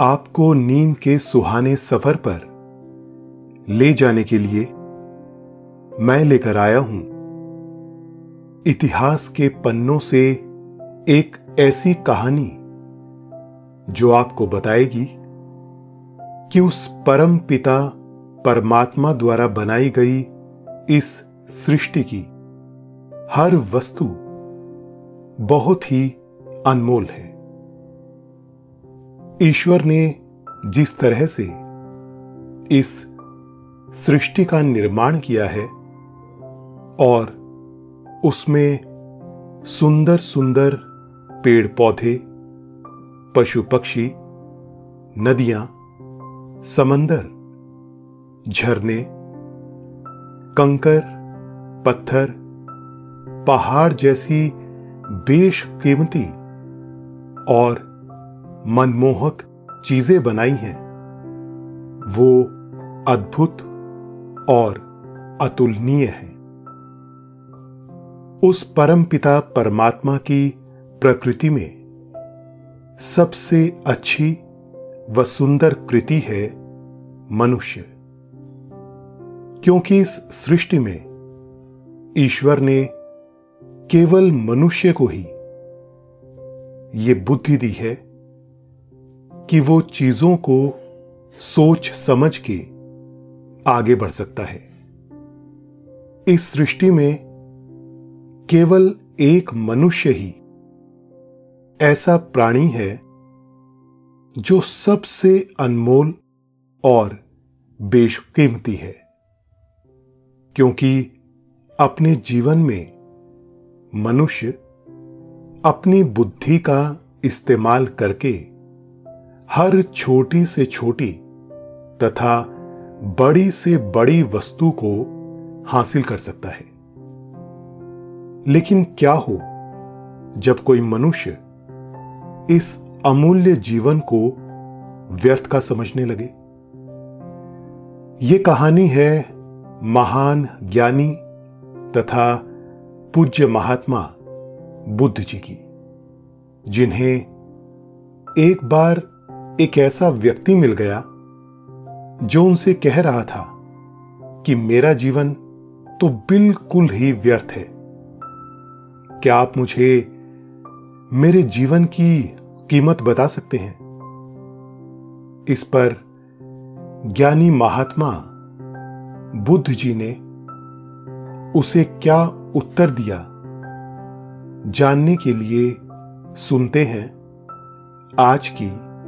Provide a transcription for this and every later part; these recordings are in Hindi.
आपको नींद के सुहाने सफ़र पर ले जाने के लिए मैं लेकर आया हूँ। इतिहास के पन्नों से एक ऐसी कहानी जो आपको बताएगी कि उस परम पिता परमात्मा द्वारा बनाई गई इस सृष्टि की हर वस्तु बहुत ही अनमोल है। ईश्वर ने जिस तरह से इस सृष्टि का निर्माण किया है और उसमें सुंदर सुंदर पेड़ पौधे, पशु पक्षी, नदियाँ, समंदर, झरने, कंकर, पत्थर, पहाड़ जैसी बेशकीमती और मनमोहक चीज़ें बनाई हैं। वो अद्भुत और अतुलनीय है। उस परम पिता परमात्मा की प्रकृति में सबसे अच्छी व सुंदर कृति है मनुष्य। क्योंकि इस सृष्टि में ईश्वर ने केवल मनुष्य को ही ये बुद्धि दी है कि वो चीज़ों को सोच समझ के आगे बढ़ सकता है। इस सृष्टि में केवल एक मनुष्य ही ऐसा प्राणी है जो सबसे अनमोल और बेशकीमती है, क्योंकि अपने जीवन में मनुष्य अपनी बुद्धि का इस्तेमाल करके हर छोटी से छोटी तथा बड़ी से बड़ी वस्तु को हासिल कर सकता है। लेकिन क्या हो, जब कोई मनुष्य इस अमूल्य जीवन को व्यर्थ का समझने लगे? यह कहानी है महान ज्ञानी तथा पूज्य महात्मा बुद्ध जी की, जिन्हें एक बार एक ऐसा व्यक्ति मिल गया, जो उनसे कह रहा था कि मेरा जीवन तो बिल्कुल ही व्यर्थ है। क्या आप मुझे मेरे जीवन की कीमत बता सकते हैं? इस पर ज्ञानी महात्मा बुद्ध जी ने उसे क्या उत्तर दिया, जानने के लिए सुनते हैं आज की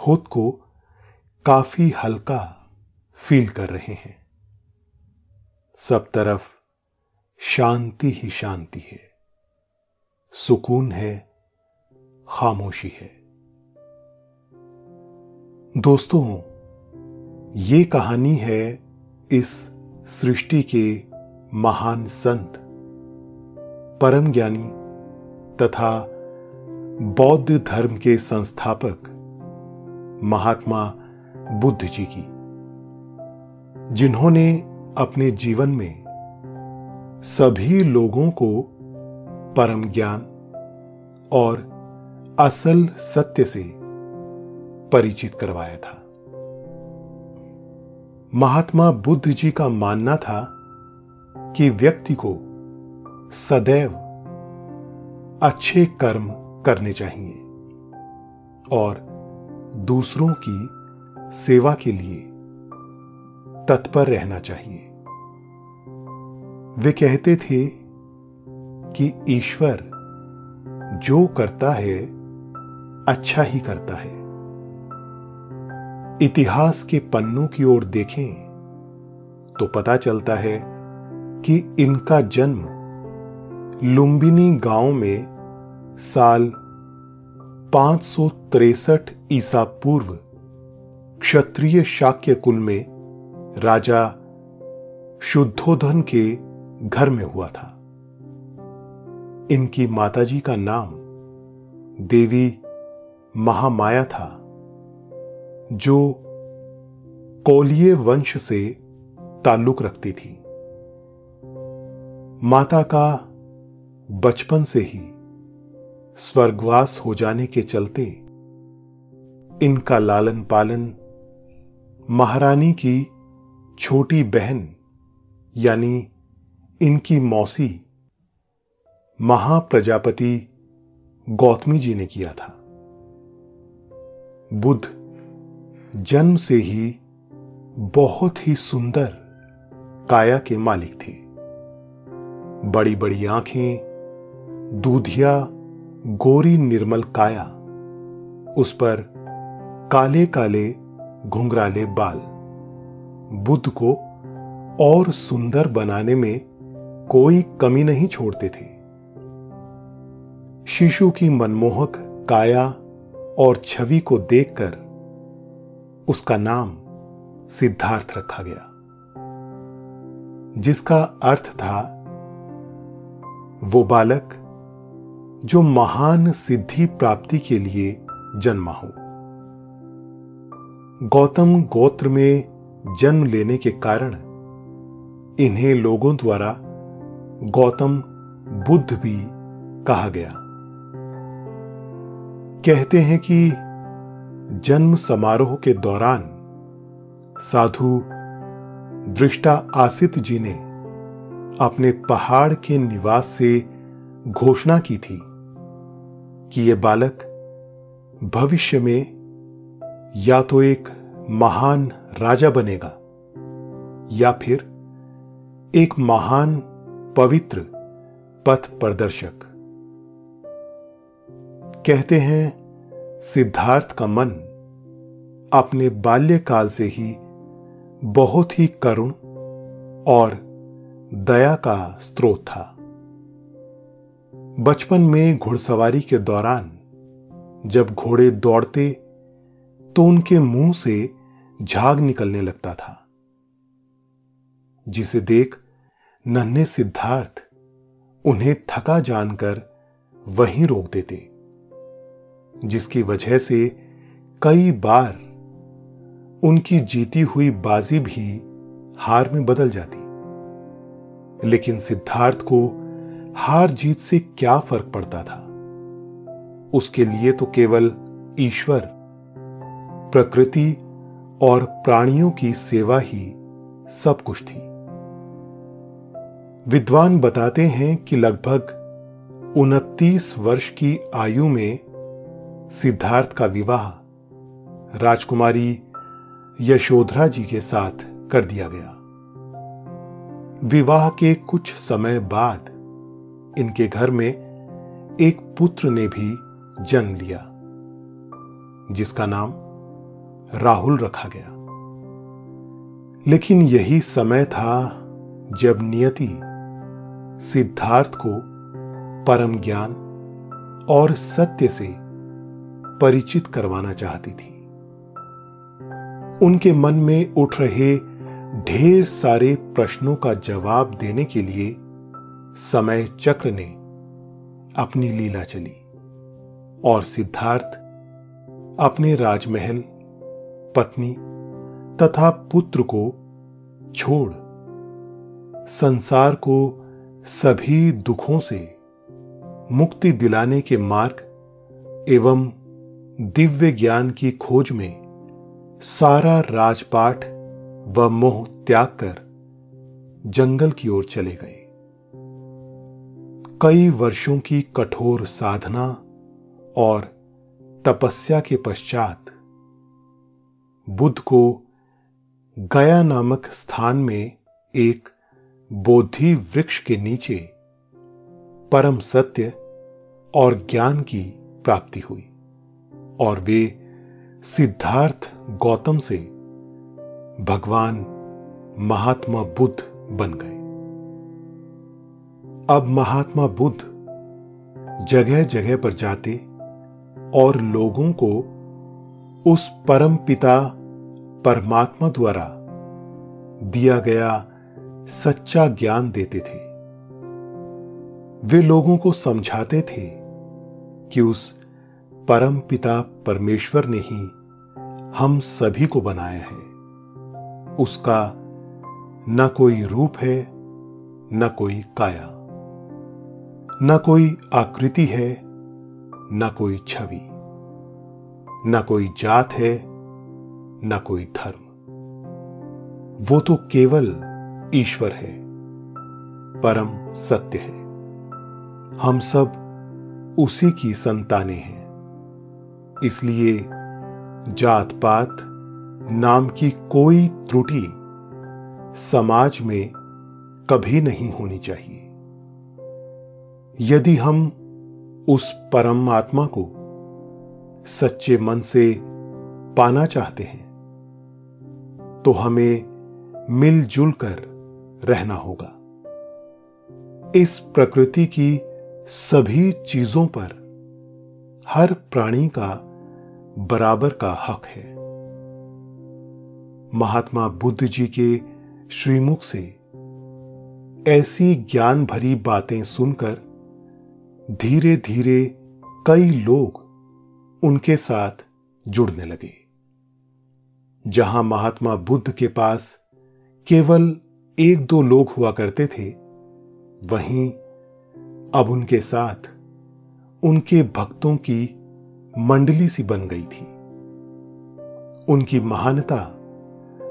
खुद को काफ़ी हल्का फील कर रहे हैं। सब तरफ़ शांति ही शांति है। सुकून है, खामोशी है। दोस्तों, ये कहानी है इस सृष्टि के महान संत परम ज्ञानी तथा बौद्ध धर्म के संस्थापक महात्मा बुद्ध जी की, जिन्होंने अपने जीवन में सभी लोगों को परम ज्ञान और असल सत्य से परिचित करवाया था। महात्मा बुद्ध जी का मानना था कि व्यक्ति को सदैव अच्छे कर्म करने चाहिए और दूसरों की सेवा के लिए तत्पर रहना चाहिए। वे कहते थे कि ईश्वर जो करता है अच्छा ही करता है। इतिहास के पन्नों की ओर देखें तो पता चलता है कि इनका जन्म लुम्बिनी गाँव में साल पाँच सौ तिरसठ ईसा पूर्व क्षत्रिय शाक्य कुल में राजा शुद्धोधन के घर में हुआ था। इनकी माताजी का नाम देवी महामाया था, जो कोलिये वंश से ताल्लुक रखती थी। माता का बचपन से ही स्वर्गवास हो जाने के चलते इनका लालन पालन महारानी की छोटी बहन, यानी इनकी मौसी महाप्रजापति गौतमी जी ने किया था। बुद्ध जन्म से ही बहुत ही सुंदर काया के मालिक थे। बड़ी बड़ी आँखें, दूधिया गोरी निर्मल काया, उस पर काले काले घुंघराले बाल। बुद्ध को और सुंदर बनाने में कोई कमी नहीं छोड़ते थे। शिशु की मनमोहक काया और छवि को देखकर उसका नाम सिद्धार्थ रखा गया, जिसका अर्थ था, वो बालक जो महान सिद्धि प्राप्ति के लिए जन्मा हो। गौतम गोत्र में जन्म लेने के कारण इन्हें लोगों द्वारा गौतम बुद्ध भी कहा गया। कहते हैं कि जन्म समारोह के दौरान साधु दृष्टा आसित जी ने अपने पहाड़ के निवास से घोषणा की थी। कि यह बालक भविष्य में या तो एक महान राजा बनेगा, या फिर एक महान पवित्र पथ प्रदर्शक। कहते हैं, सिद्धार्थ का मन अपने बाल्यकाल से ही बहुत ही करुण और दया का स्रोत था। बचपन में घुड़सवारी के दौरान जब घोड़े दौड़ते तो उनके मुँह से झाग निकलने लगता था। जिसे देख नन्हे सिद्धार्थ उन्हें थका जानकर वहीं रोक देते, जिसकी वजह से कई बार उनकी जीती हुई बाजी भी हार में बदल जाती। लेकिन सिद्धार्थ को हार जीत से क्या फ़र्क पड़ता था? उसके लिए तो केवल ईश्वर, प्रकृति और प्राणियों की सेवा ही सब कुछ थी। विद्वान बताते हैं कि लगभग उनतीस वर्ष की आयु में सिद्धार्थ का विवाह राजकुमारी यशोधरा जी के साथ कर दिया गया। विवाह के कुछ समय बाद इनके घर में एक पुत्र ने भी जन्म लिया, जिसका नाम राहुल रखा गया। लेकिन यही समय था जब नियति सिद्धार्थ को परम ज्ञान और सत्य से परिचित करवाना चाहती थी। उनके मन में उठ रहे ढेर सारे प्रश्नों का जवाब देने के लिए समय चक्र ने अपनी लीला चली और सिद्धार्थ अपने राजमहल, पत्नी तथा पुत्र को छोड़ संसार को सभी दुखों से मुक्ति दिलाने के मार्ग एवं दिव्य ज्ञान की खोज में सारा राजपाट व मोह त्याग कर जंगल की ओर चले गए। कई वर्षों की कठोर साधना और तपस्या के पश्चात बुद्ध को गया नामक स्थान में एक बोधि वृक्ष के नीचे परम सत्य और ज्ञान की प्राप्ति हुई और वे सिद्धार्थ गौतम से भगवान महात्मा बुद्ध बन गए। अब महात्मा बुद्ध जगह जगह पर जाते और लोगों को उस परम पिता परमात्मा द्वारा दिया गया सच्चा ज्ञान देते थे। वे लोगों को समझाते थे कि उस परम पिता परमेश्वर ने ही हम सभी को बनाया है। उसका न कोई रूप है, न कोई काया। न कोई आकृति है, न कोई छवि, न कोई जात है, न कोई धर्म। वो तो केवल ईश्वर है, परम सत्य है। हम सब उसी की संतानें हैं। इसलिए जात पात नाम की कोई त्रुटि समाज में कभी नहीं होनी चाहिए। यदि हम उस परमात्मा को सच्चे मन से पाना चाहते हैं तो हमें मिलजुल कर रहना होगा। इस प्रकृति की सभी चीज़ों पर हर प्राणी का बराबर का हक है। महात्मा बुद्ध जी के श्रीमुख से ऐसी ज्ञान भरी बातें सुनकर धीरे धीरे कई लोग उनके साथ जुड़ने लगे। जहाँ महात्मा बुद्ध के पास केवल एक दो लोग हुआ करते थे, वहीं अब उनके साथ उनके भक्तों की मंडली सी बन गई थी। उनकी महानता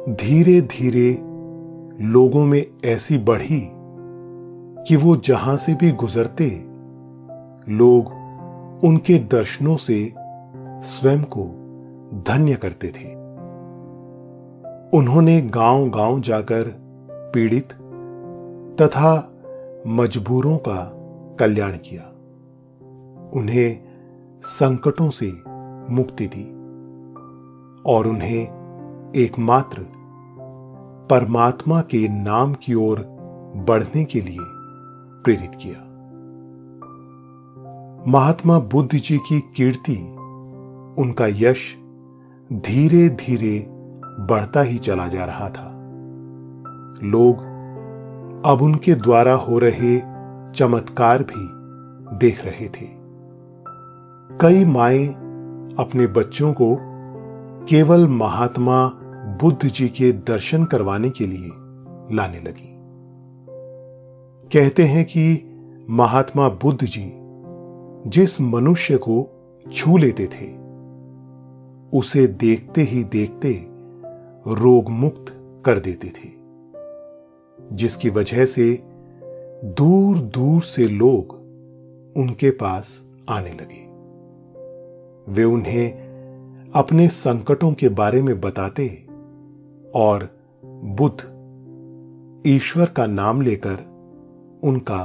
धीरे धीरे लोगों में ऐसी बढ़ी कि वो जहाँ से भी गुजरते लोग उनके दर्शनों से स्वयं को धन्य करते थे। उन्होंने गाँव गाँव जाकर पीड़ित तथा मजबूरों का कल्याण किया। उन्हें संकटों से मुक्ति दी और उन्हें एकमात्र परमात्मा के नाम की ओर बढ़ने के लिए प्रेरित किया। महात्मा बुद्ध जी की कीर्ति उनका यश धीरे धीरे बढ़ता ही चला जा रहा था। लोग अब उनके द्वारा हो रहे चमत्कार भी देख रहे थे। कई माए अपने बच्चों को केवल महात्मा बुद्ध जी के दर्शन करवाने के लिए लाने लगी। कहते हैं कि महात्मा बुद्ध जी जिस मनुष्य को छू लेते थे, उसे देखते ही देखते रोग मुक्त कर देते थे, जिसकी वजह से दूर दूर से लोग उनके पास आने लगे। वे उन्हें अपने संकटों के बारे में बताते और बुद्ध ईश्वर का नाम लेकर उनका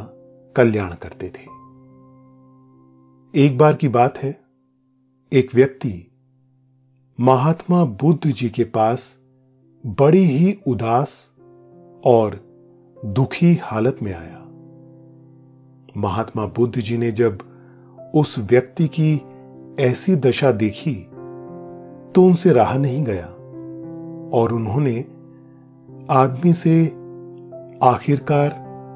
कल्याण करते थे। एक बार की बात है, एक व्यक्ति महात्मा बुद्ध जी के पास बड़ी ही उदास और दुखी हालत में आया। महात्मा बुद्ध जी ने जब उस व्यक्ति की ऐसी दशा देखी तो उनसे रहा नहीं गया और उन्होंने आदमी से आखिरकार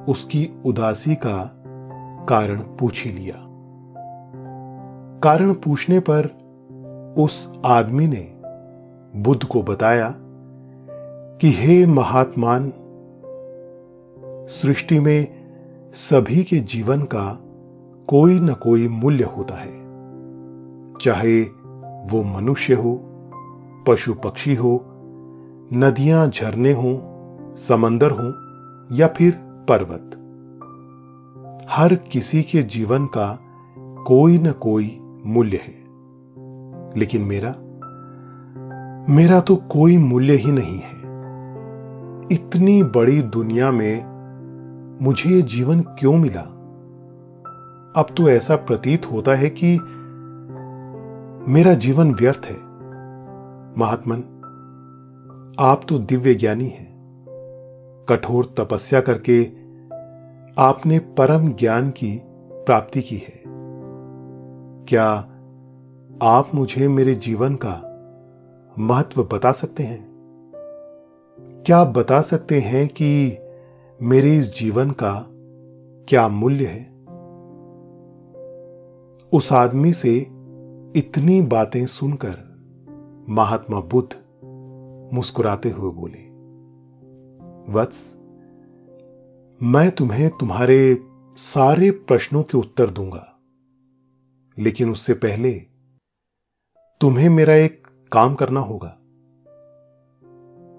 उसकी उदासी का कारण पूछ ही लिया। कारण पूछने पर उस आदमी ने बुद्ध को बताया कि हे महात्मान, सृष्टि में सभी के जीवन का कोई न कोई मूल्य होता है। चाहे वो मनुष्य हो, पशु पक्षी हो, नदियाँ झरने हो, समंदर हो या फिर पर्वत। हर किसी के जीवन का कोई न कोई मूल्य है। लेकिन मेरा मेरा तो कोई मूल्य ही नहीं है। इतनी बड़ी दुनिया में मुझे ये जीवन क्यों मिला? अब तो ऐसा प्रतीत होता है कि मेरा जीवन व्यर्थ है। महात्मन, आप तो दिव्य ज्ञानी हैं। कठोर तपस्या करके आपने परम ज्ञान की प्राप्ति की है। क्या आप मुझे मेरे जीवन का महत्व बता सकते हैं? क्या आप बता सकते हैं कि मेरे इस जीवन का क्या मूल्य है? उस आदमी से इतनी बातें सुनकर महात्मा बुद्ध मुस्कुराते हुए बोले, वत्स, मैं तुम्हें तुम्हारे सारे प्रश्नों के उत्तर दूँगा। लेकिन उससे पहले तुम्हें मेरा एक काम करना होगा।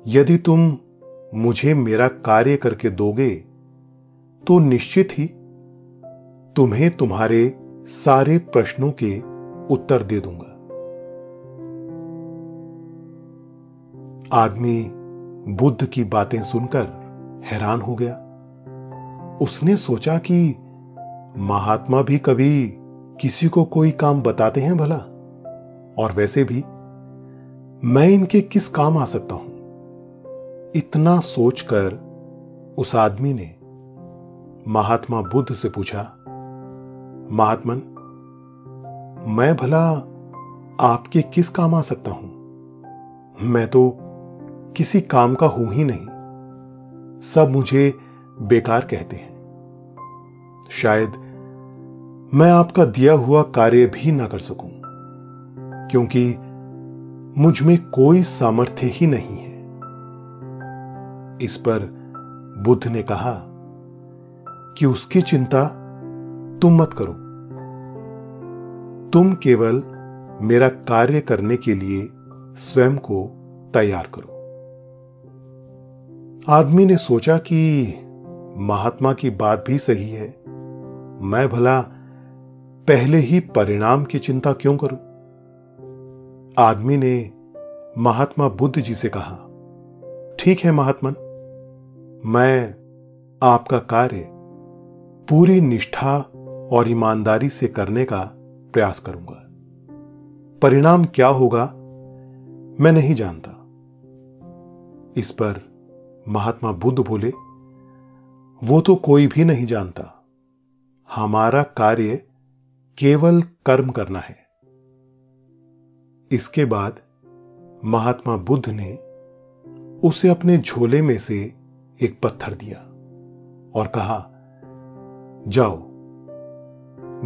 यदि तुम मुझे मेरा कार्य करके दोगे तो निश्चित ही तुम्हें तुम्हारे सारे प्रश्नों के उत्तर दे दूँगा। आदमी बुद्ध की बातें सुनकर हैरान हो गया। उसने सोचा कि महात्मा भी कभी किसी को कोई काम बताते हैं भला? और वैसे भी, मैं इनके किस काम आ सकता हूँ? इतना सोचकर उस आदमी ने महात्मा बुद्ध से पूछा, महात्मन, मैं भला आपके किस काम आ सकता हूँ? मैं तो किसी काम का हूँ ही नहीं। सब मुझे बेकार कहते हैं। शायद मैं आपका दिया हुआ कार्य भी ना कर सकूँ, क्योंकि मुझमें कोई सामर्थ्य ही नहीं है। इस पर बुद्ध ने कहा कि उसकी चिंता तुम मत करो। तुम केवल मेरा कार्य करने के लिए स्वयं को तैयार करो। आदमी ने सोचा कि महात्मा की बात भी सही है, मैं भला पहले ही परिणाम की चिंता क्यों करूँ? आदमी ने महात्मा बुद्ध जी से कहा, ठीक है महात्मन, मैं आपका कार्य पूरी निष्ठा और ईमानदारी से करने का प्रयास करूँगा। परिणाम क्या होगा, मैं नहीं जानता। इस पर महात्मा बुद्ध बोले, वो तो कोई भी नहीं जानता। हमारा कार्य केवल कर्म करना है। इसके बाद महात्मा बुद्ध ने उसे अपने झोले में से एक पत्थर दिया और कहा, जाओ,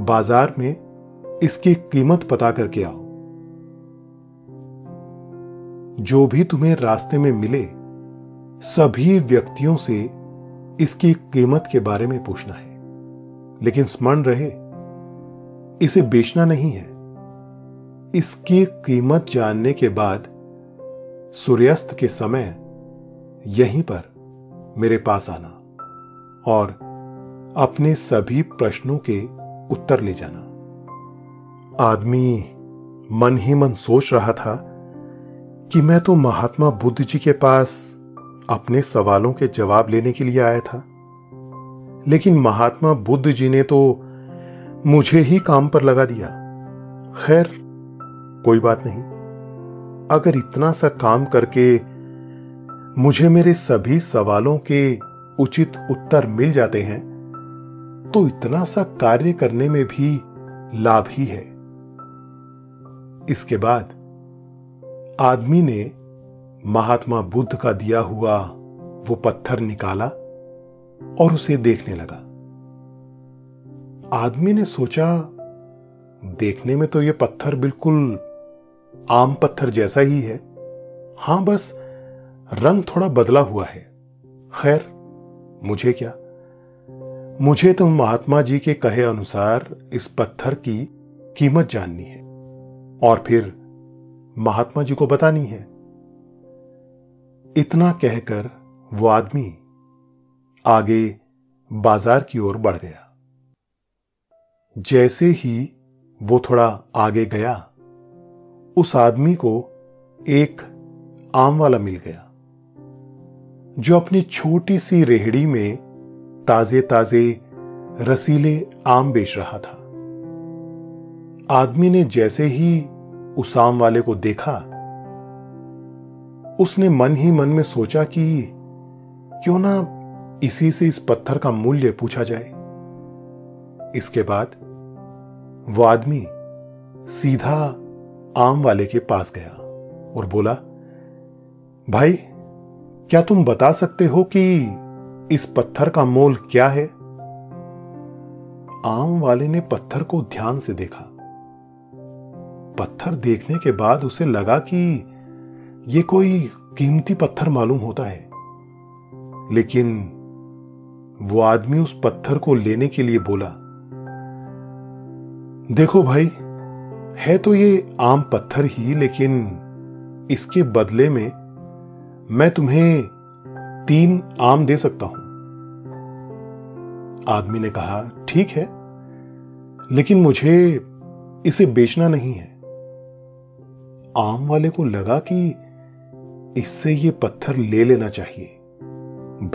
बाज़ार में इसकी कीमत पता करके आओ। जो भी तुम्हें रास्ते में मिले, सभी व्यक्तियों से इसकी कीमत के बारे में पूछना है। लेकिन स्मरण रहे इसे बेचना नहीं है। इसकी कीमत जानने के बाद सूर्यास्त के समय यहीं पर मेरे पास आना और अपने सभी प्रश्नों के उत्तर ले जाना। आदमी मन ही मन सोच रहा था कि मैं तो महात्मा बुद्ध जी के पास अपने सवालों के जवाब लेने के लिए आया था। लेकिन महात्मा बुद्ध जी ने तो मुझे ही काम पर लगा दिया। खैर, कोई बात नहीं। अगर इतना सा काम करके मुझे मेरे सभी सवालों के उचित उत्तर मिल जाते हैं तो इतना सा कार्य करने में भी लाभ ही है। इसके बाद आदमी ने महात्मा बुद्ध का दिया हुआ वो पत्थर निकाला और उसे देखने लगा। आदमी ने सोचा, देखने में तो यह पत्थर बिल्कुल आम पत्थर जैसा ही है। हाँ, बस रंग थोड़ा बदला हुआ है। खैर, मुझे क्या? मुझे तो महात्मा जी के कहे अनुसार इस पत्थर की कीमत जाननी है, और फिर महात्मा जी को बतानी है। इतना कहकर वो आदमी आगे बाज़ार की ओर बढ़ गया। जैसे ही वो थोड़ा आगे गया, उस आदमी को एक आम वाला मिल गया, जो अपनी छोटी सी रेहड़ी में ताजे ताजे रसीले आम बेच रहा था। आदमी ने जैसे ही उस आम वाले को देखा, उसने मन ही मन में सोचा कि क्यों ना इसी से इस पत्थर का मूल्य पूछा जाए। इसके बाद वो आदमी सीधा आम वाले के पास गया और बोला, भाई, क्या तुम बता सकते हो कि इस पत्थर का मोल क्या है? आम वाले ने पत्थर को ध्यान से देखा। पत्थर देखने के बाद उसे लगा कि यह कोई कीमती पत्थर मालूम होता है। लेकिन वो आदमी उस पत्थर को लेने के लिए बोला देखो भाई, है तो ये आम पत्थर ही, लेकिन इसके बदले में मैं तुम्हें तीन आम दे सकता हूँ। आदमी ने कहा, ठीक है, लेकिन मुझे इसे बेचना नहीं है। आम वाले को लगा कि इससे ये पत्थर ले लेना चाहिए।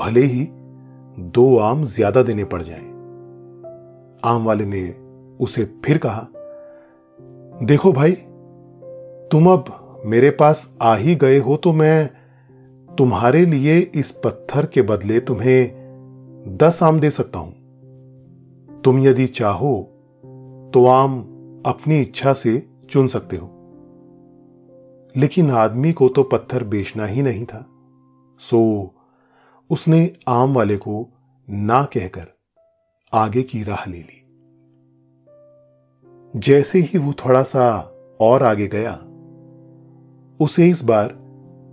भले ही दो आम ज़्यादा देने पड़ जाए। आम वाले ने उसे फिर कहा, देखो भाई, तुम अब मेरे पास आ ही गए हो तो मैं तुम्हारे लिए इस पत्थर के बदले तुम्हें दस आम दे सकता हूँ। तुम यदि चाहो तो आम अपनी इच्छा से चुन सकते हो। लेकिन आदमी को तो पत्थर बेचना ही नहीं था। सो उसने आम वाले को ना कहकर आगे की राह ले ली। जैसे ही वो थोड़ा सा और आगे गया, उसे इस बार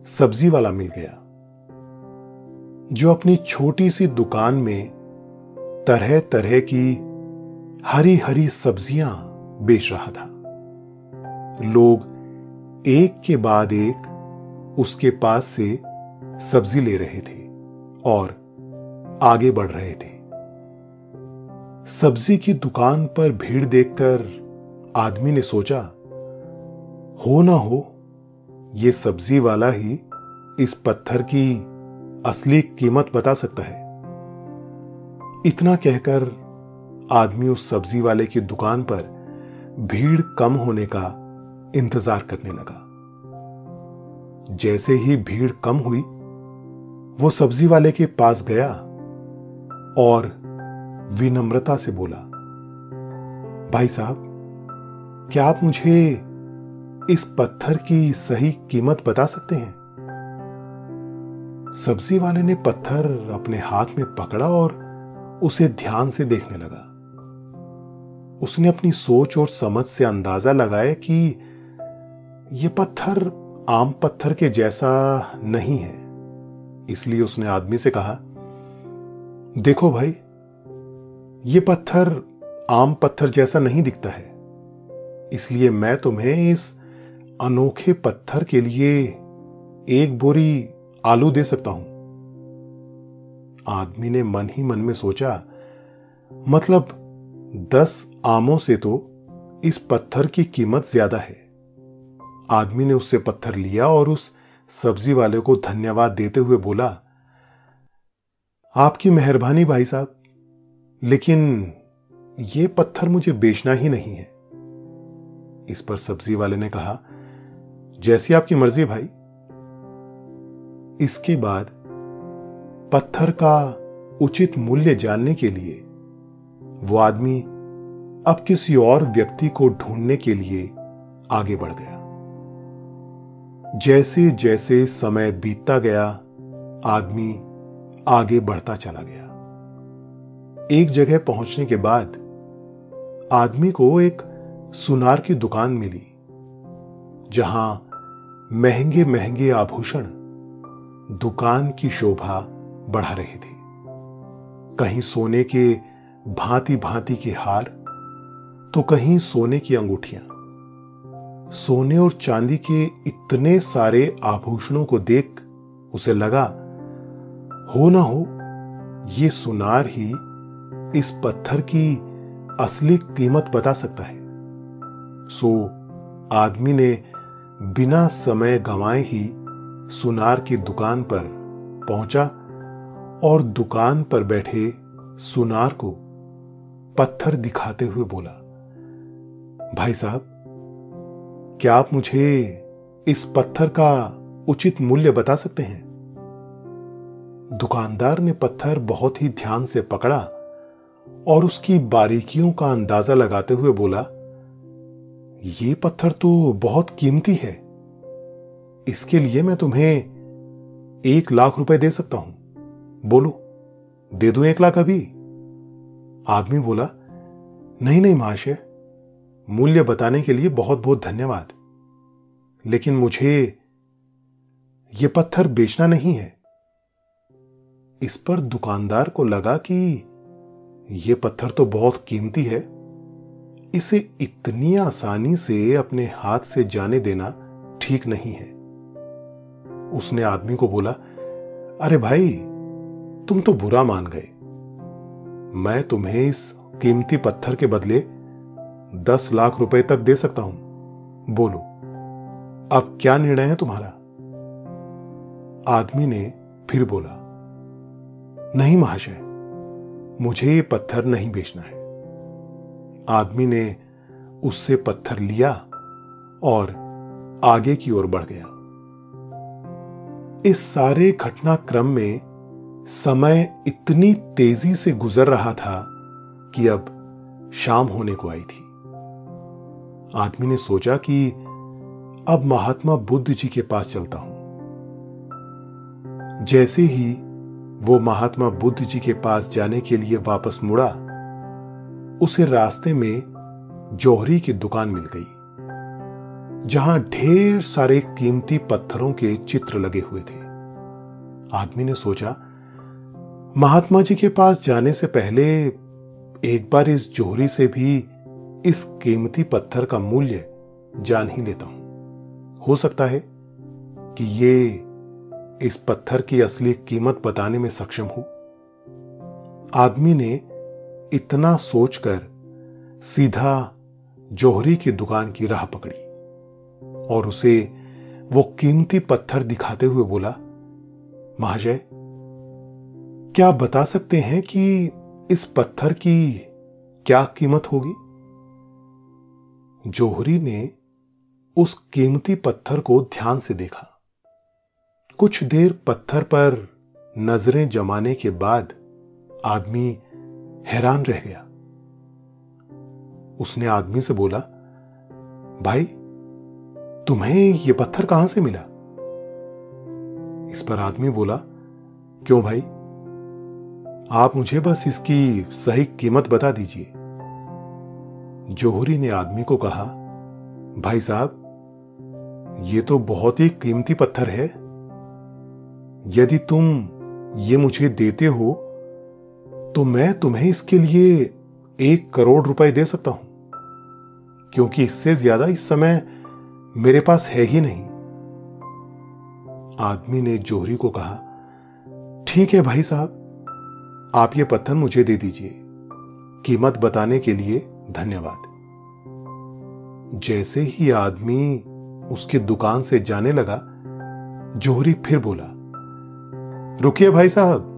सब्ज़ी वाला मिल गया, जो अपनी छोटी सी दुकान में तरह तरह की हरी हरी सब्ज़ियाँ बेच रहा था। लोग एक के बाद एक उसके पास से सब्ज़ी ले रहे थे और आगे बढ़ रहे थे। सब्ज़ी की दुकान पर भीड़ देखकर आदमी ने सोचा, हो ना हो, ये सब्ज़ी वाला ही इस पत्थर की असली कीमत बता सकता है। इतना कहकर आदमी उस सब्ज़ी वाले की दुकान पर भीड़ कम होने का इंतज़ार करने लगा। जैसे ही भीड़ कम हुई, वो सब्ज़ी वाले के पास गया और विनम्रता से बोला, भाई साहब क्या आप मुझे इस पत्थर की सही कीमत बता सकते हैं? सब्ज़ी वाले ने पत्थर अपने हाथ में पकड़ा और उसे ध्यान से देखने लगा। उसने अपनी सोच और समझ से अंदाज़ा लगाया कि यह पत्थर आम पत्थर के जैसा नहीं है। इसलिए उसने आदमी से कहा, देखो भाई, ये पत्थर आम पत्थर जैसा नहीं दिखता है। इसलिए मैं तुम्हें इस अनोखे पत्थर के लिए एक बोरी आलू दे सकता हूँ। आदमी ने मन ही मन में सोचा मतलब दस आमों से तो इस पत्थर की कीमत ज़्यादा है। आदमी ने उससे पत्थर लिया और उस सब्ज़ी वाले को धन्यवाद देते हुए बोला, आपकी मेहरबानी भाई साहब, लेकिन यह पत्थर मुझे बेचना ही नहीं है। इस पर सब्ज़ी वाले ने कहा, जैसी आपकी मर्ज़ी भाई। इसके बाद पत्थर का उचित मूल्य जानने के लिए वो आदमी अब किसी और व्यक्ति को ढूँढने के लिए आगे बढ़ गया। जैसे जैसे समय बीतता गया, आदमी आगे बढ़ता चला गया। एक जगह पहुँचने के बाद आदमी को एक सुनार की दुकान मिली, जहाँ महँगे महँगे आभूषण दुकान की शोभा बढ़ा रहे थे। कहीं सोने के भांति भांति के हार तो कहीं सोने की अंगूठियाँ। सोने और चांदी के इतने सारे आभूषणों को देख उसे लगा, हो ना हो, ये सुनार ही इस पत्थर की असली कीमत बता सकता है। सो आदमी ने बिना समय गंवाए ही सुनार की दुकान पर पहुँचा और दुकान पर बैठे सुनार को पत्थर दिखाते हुए बोला, भाई साहब, क्या आप मुझे इस पत्थर का उचित मूल्य बता सकते हैं? दुकानदार ने पत्थर बहुत ही ध्यान से पकड़ा और उसकी बारीकियों का अंदाज़ा लगाते हुए बोला ये पत्थर तो बहुत कीमती है। इसके लिए मैं तुम्हें एक लाख रुपए दे सकता हूँ। बोलो, दे दू एक लाख अभी? आदमी बोला, नहीं नहीं, महाशय, मूल्य बताने के लिए बहुत बहुत धन्यवाद। लेकिन मुझे यह पत्थर बेचना नहीं है। इस पर दुकानदार को लगा कि यह पत्थर तो बहुत कीमती है। इसे इतनी आसानी से अपने हाथ से जाने देना ठीक नहीं है। उसने आदमी को बोला, अरे भाई, तुम तो बुरा मान गए। मैं तुम्हें इस कीमती पत्थर के बदले दस लाख रुपए तक दे सकता हूँ। बोलो, अब क्या निर्णय है तुम्हारा? आदमी ने फिर बोला, नहीं महाशय, मुझे ये पत्थर नहीं बेचना है। आदमी ने उससे पत्थर लिया और आगे की ओर बढ़ गया। इस सारे घटनाक्रम में समय इतनी तेज़ी से गुजर रहा था कि अब शाम होने को आई थी। आदमी ने सोचा कि अब महात्मा बुद्ध जी के पास चलता हूँ। जैसे ही वो महात्मा बुद्ध जी के पास जाने के लिए वापस मुड़ा उसे रास्ते में जौहरी की दुकान मिल गई, जहाँ ढेर सारे कीमती पत्थरों के चित्र लगे हुए थे। आदमी ने सोचा, महात्मा जी के पास जाने से पहले एक बार इस जोहरी से भी इस कीमती पत्थर का मूल्य जान ही लेता हूँ। हो सकता है कि ये इस पत्थर की असली कीमत बताने में सक्षम हो। आदमी ने इतना सोचकर सीधा जौहरी की दुकान की राह पकड़ी और उसे वो कीमती पत्थर दिखाते हुए बोला, महाजय, क्या बता सकते हैं कि इस पत्थर की क्या कीमत होगी? जोहरी ने उस कीमती पत्थर को ध्यान से देखा। कुछ देर पत्थर पर नज़रें जमाने के बाद आदमी हैरान रह गया। उसने आदमी से बोला, भाई, तुम्हें यह पत्थर कहाँ से मिला? इस पर आदमी बोला, क्यों भाई? आप मुझे बस इसकी सही कीमत बता दीजिए। जोहरी ने आदमी को कहा, भाई साहब, ये तो बहुत ही कीमती पत्थर है। यदि तुम ये मुझे देते हो तो मैं तुम्हें इसके लिए एक करोड़ रुपए दे सकता हूँ, क्योंकि इससे ज़्यादा इस समय मेरे पास है ही नहीं। आदमी ने जोहरी को कहा, ठीक है भाई साहब, आप ये पत्थर मुझे दे दीजिए। कीमत बताने के लिए धन्यवाद। जैसे ही आदमी उसकी दुकान से जाने लगा, जोहरी फिर बोला, रुकिए भाई साहब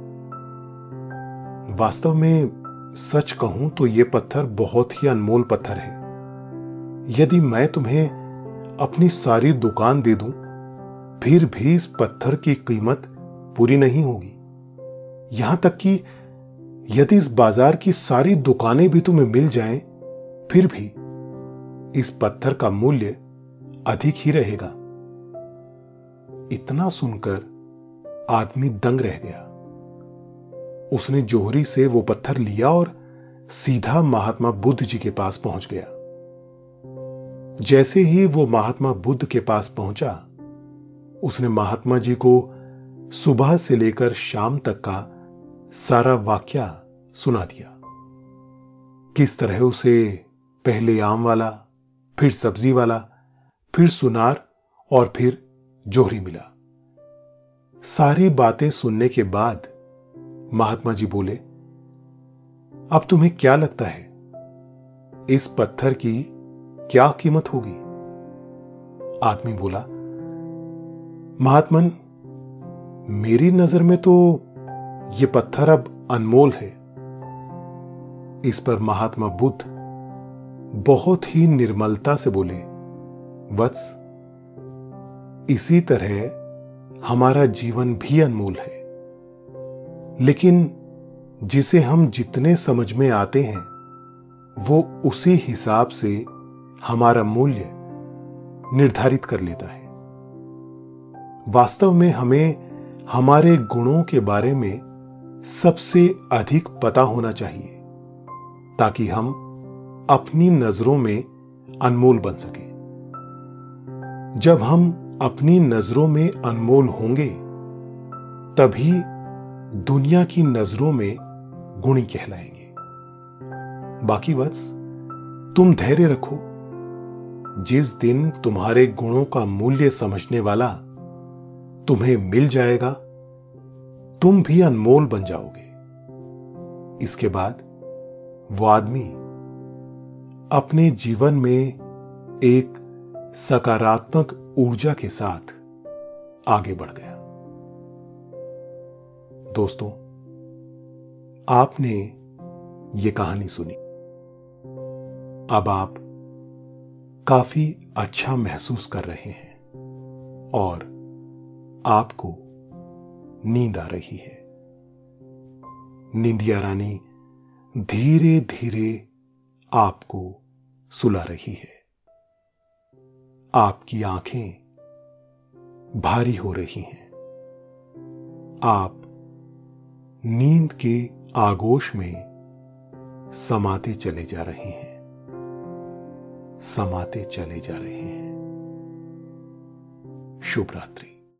वास्तव में सच कहूँ तो यह पत्थर बहुत ही अनमोल पत्थर है। यदि मैं तुम्हें अपनी सारी दुकान दे दूँ फिर भी इस पत्थर की कीमत पूरी नहीं होगी। यहाँ तक कि यदि इस बाज़ार की सारी दुकानें भी तुम्हें मिल जाएँ, फिर भी इस पत्थर का मूल्य अधिक ही रहेगा। इतना सुनकर आदमी दंग रह गया। उसने जोहरी से वो पत्थर लिया और सीधा महात्मा बुद्ध जी के पास पहुँच गया। जैसे ही वो महात्मा बुद्ध के पास पहुँचा, उसने महात्मा जी को सुबह से लेकर शाम तक का सारा वाक्य सुना दिया। किस तरह उसे पहले आम वाला, फिर सब्ज़ी वाला, फिर सुनार और फिर जोहरी मिला। सारी बातें सुनने के बाद महात्मा जी बोले, अब तुम्हें क्या लगता है? इस पत्थर की क्या कीमत होगी? आदमी बोला, महात्मन, मेरी नज़र में तो यह पत्थर अब अनमोल है। इस पर महात्मा बुद्ध बहुत ही निर्मलता से बोले वत्स इसी तरह हमारा जीवन भी अनमोल है। लेकिन जिसे हम जितने समझ में आते हैं, वो उसी हिसाब से हमारा मूल्य निर्धारित कर लेता है। वास्तव में हमें हमारे गुणों के बारे में सबसे अधिक पता होना चाहिए, ताकि हम अपनी नज़रों में अनमोल बन सके। जब हम अपनी नज़रों में अनमोल होंगे, तभी दुनिया की नज़रों में गुणी कहलाएँगे। बाकी वत्स तुम धैर्य रखो। जिस दिन तुम्हारे गुणों का मूल्य समझने वाला तुम्हें मिल जाएगा, तुम भी अनमोल बन जाओगे। इसके बाद वो आदमी अपने जीवन में एक सकारात्मक ऊर्जा के साथ आगे बढ़ गया। दोस्तों, आपने ये कहानी सुनी। अब आप काफ़ी अच्छा महसूस कर रहे हैं और आपको नींद आ रही है। निंदिया रानी धीरे धीरे आपको सुला रही है। आपकी आँखें भारी हो रही हैं। आप नींद के आगोश में समाते चले जा रहे हैं। समाते चले जा रहे हैं। शुभ रात्रि।